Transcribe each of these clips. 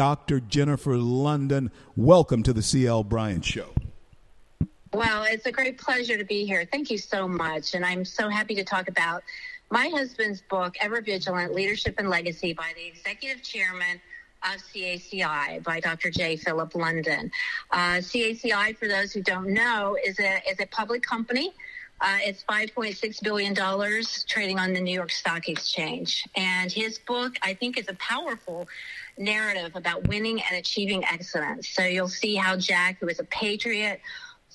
Dr. Jennifer London. Welcome to the CL Bryant Show. Well, it's a great pleasure to be here. Thank you so much. And I'm so happy to talk about my husband's book, Ever Vigilant Leadership and Legacy, by the executive chairman of CACI by Dr. J. Philip London. Uh, CACI, for those who don't know, is a, is a public company. Uh, it's $5.6 billion trading on the New York Stock Exchange. And his book, I think, is a powerful narrative about winning and achieving excellence. So you'll see how Jack, who is a patriot,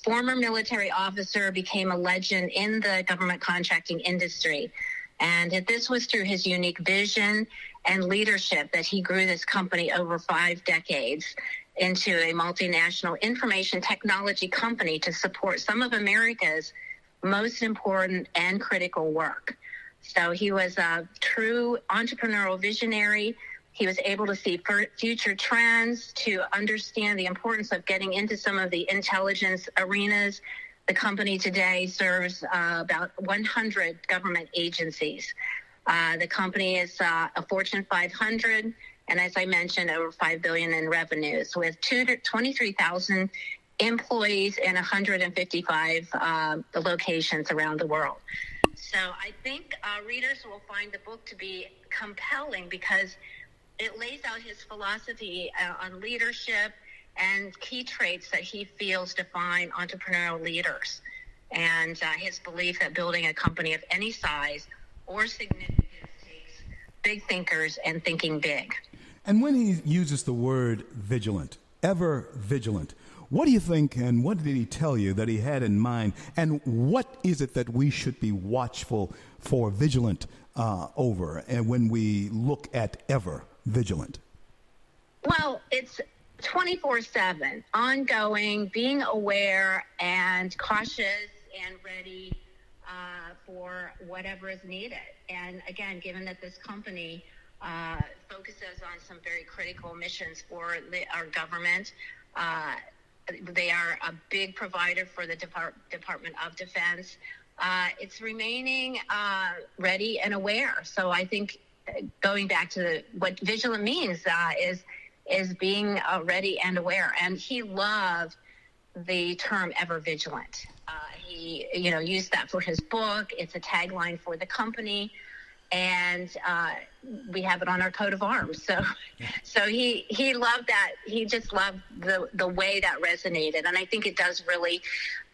former military officer, became a legend in the government contracting industry. And this was through his unique vision and leadership that he grew this company over five decades into a multinational information technology company to support some of America's most important and critical work. So he was a true entrepreneurial visionary. He was able to see future trends, to understand the importance of getting into some of the intelligence arenas. The company today serves uh, about 100 government agencies. Uh, the company is uh, a Fortune 500, and as I mentioned, over 5 billion in revenues, with 23,000 employees in 155 uh, locations around the world. So I think uh, readers will find the book to be compelling because it lays out his philosophy uh, on leadership and key traits that he feels define entrepreneurial leaders, and uh, his belief that building a company of any size or significance takes big thinkers and thinking big. And when he uses the word vigilant, ever vigilant, what do you think and what did he tell you that he had in mind? And what is it that we should be watchful for, vigilant uh, over, and when we look at ever vigilant? Well, it's 24 7, ongoing, being aware and cautious and ready uh, for whatever is needed. And again, given that this company uh, focuses on some very critical missions for the, our government, uh, they are a big provider for the Depart- Department of Defense. Uh, it's remaining uh, ready and aware. So I think uh, going back to the, what vigilant means is is being ready and aware. And he loved the term ever vigilant. Uh, he, you know, used that for his book. It's a tagline for the company, and uh, we have it on our coat of arms. So, so he he loved that. He just loved the the way that resonated, and I think it does really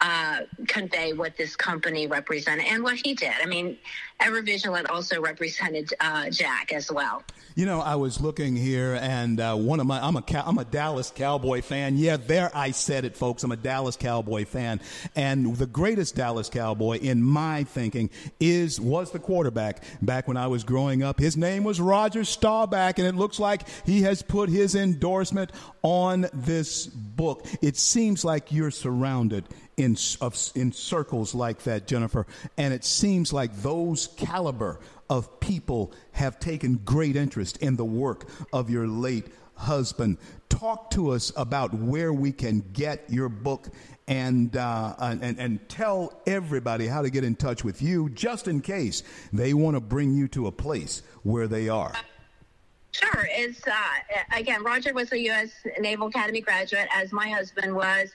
uh, convey what this company represented and what he did. I mean, Ever Vigilant also represented uh, Jack as well. You know, I was looking here, and uh, one of my I'm a I'm a Dallas Cowboy fan. Yeah, there I said it, folks. I'm a Dallas Cowboy fan, and the greatest Dallas Cowboy, in my thinking, is was the quarterback back when I was growing up. His name was Roger Staubach, and it looks like he has put his endorsement on this book. It seems like you're surrounded in of, in circles like that, Jennifer, and it seems like those caliber of people have taken great interest in the work of your late husband. Talk to us about where we can get your book and, uh, and, and tell everybody how to get in touch with you just in case they want to bring you to a place where they are. Sure. It's uh, again, Roger was a U.S. Naval Academy graduate, as my husband was.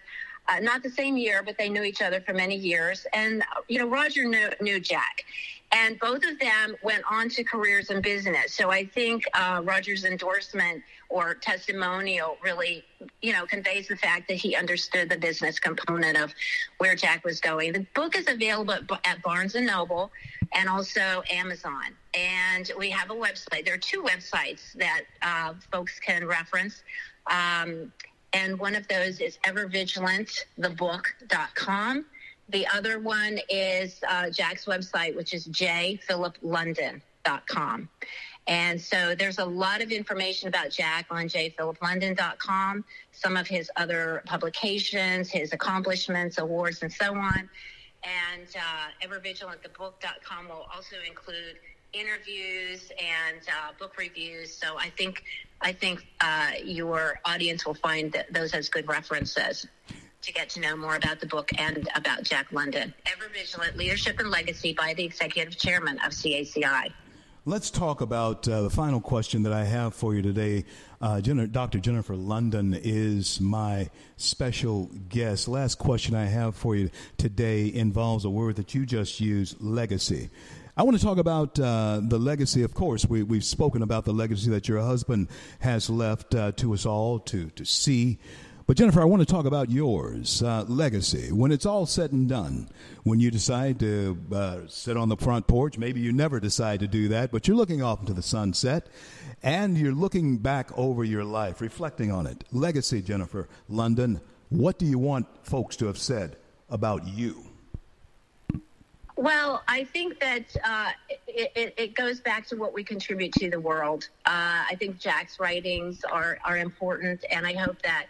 Uh, not the same year, but they knew each other for many years. And you know, Roger knew, knew Jack, and both of them went on to careers in business. So I think uh, Roger's endorsement or testimonial really, you know, conveys the fact that he understood the business component of where Jack was going. The book is available at Barnes and Noble and also Amazon. And we have a website. There are two websites that uh, folks can reference. Um, and one of those is evervigilantthebook.com the other one is uh, Jack's website, which is jphiliplondon.com. And so there's a lot of information about Jack on jphiliplondon.com, some of his other publications, his accomplishments, awards, and so on. And uh, evervigilantthebook.com will also include interviews and uh, book reviews. So I think I think uh, your audience will find those as good references to get to know more about the book and about Jack London. Ever Vigilant Leadership and Legacy by the Executive Chairman of CACI. Let's talk about uh, the final question that I have for you today. Uh, Jen- Dr. Jennifer London is my special guest. Last question I have for you today involves a word that you just used legacy. I want to talk about uh, the legacy. Of course, we, we've spoken about the legacy that your husband has left uh, to us all to, to see. But Jennifer, I want to talk about yours, uh, legacy. When it's all said and done, when you decide to uh, sit on the front porch, maybe you never decide to do that, but you're looking off into the sunset and you're looking back over your life, reflecting on it. Legacy, Jennifer London, what do you want folks to have said about you? Well, I think that uh, it, it, it, goes back to what we contribute to the world. Uh, I think Jack's writings are, are important, and I hope that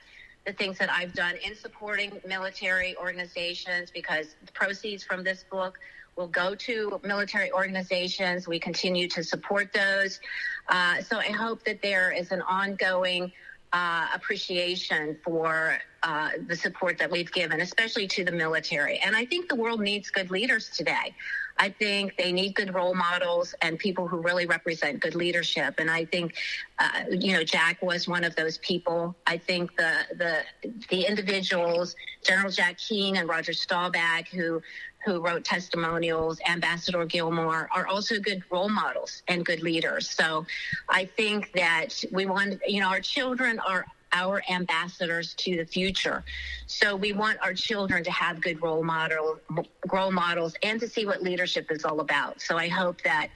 the things that I've done in supporting military organizations because the proceeds from this book will go to military organizations. We continue to support those. Uh, so I hope that there is an ongoing uh, appreciation for uh, the support that we've given, especially to the military. And I think the world needs good leaders today. I think they need good role models and people who really represent good leadership. And I think, uh, you know, Jack was one of those people. I think the the the individuals, General Jack Keane and Roger Staubach, who who wrote testimonials, Ambassador Gilmore, are also good role models and good leaders. So I think that we want, you know, our children are our ambassadors to the future. So we want our children to have good role model role models and to see what leadership is all about. So I hope that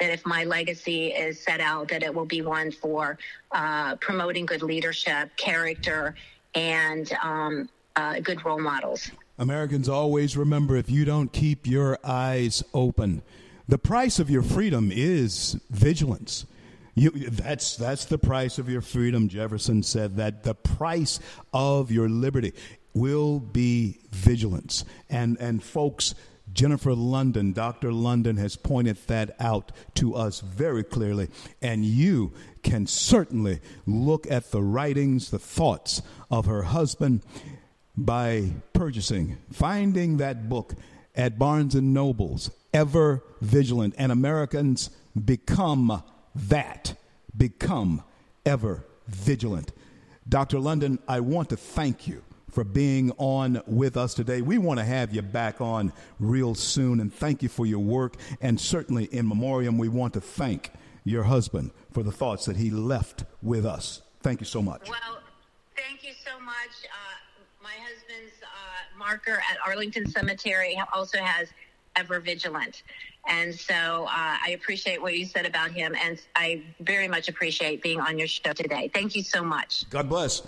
that if my legacy is set out, that it will be one for uh, promoting good leadership, character, and um, uh, good role models. Americans always remember if you don't keep your eyes open, the price of your freedom is vigilance. You, that's, that's the price of your freedom. Jefferson said that the price of your liberty will be vigilance. And, and folks, Jennifer London, Dr. London has pointed that out to us very clearly. And you can certainly look at the writings, the thoughts of her husband by purchasing, finding that book at Barnes and Nobles, Ever Vigilant. And Americans become that. Become ever vigilant. Dr. London, I want to thank you for being on with us today. We want to have you back on real soon and thank you for your work. And certainly in memoriam, we want to thank your husband for the thoughts that he left with us. Thank you so much. Well, thank you so much. Uh, my husband's uh, marker at Arlington Cemetery also has ever vigilant. And so uh, I appreciate what you said about him, and I very much appreciate being on your show today. Thank you so much. God bless.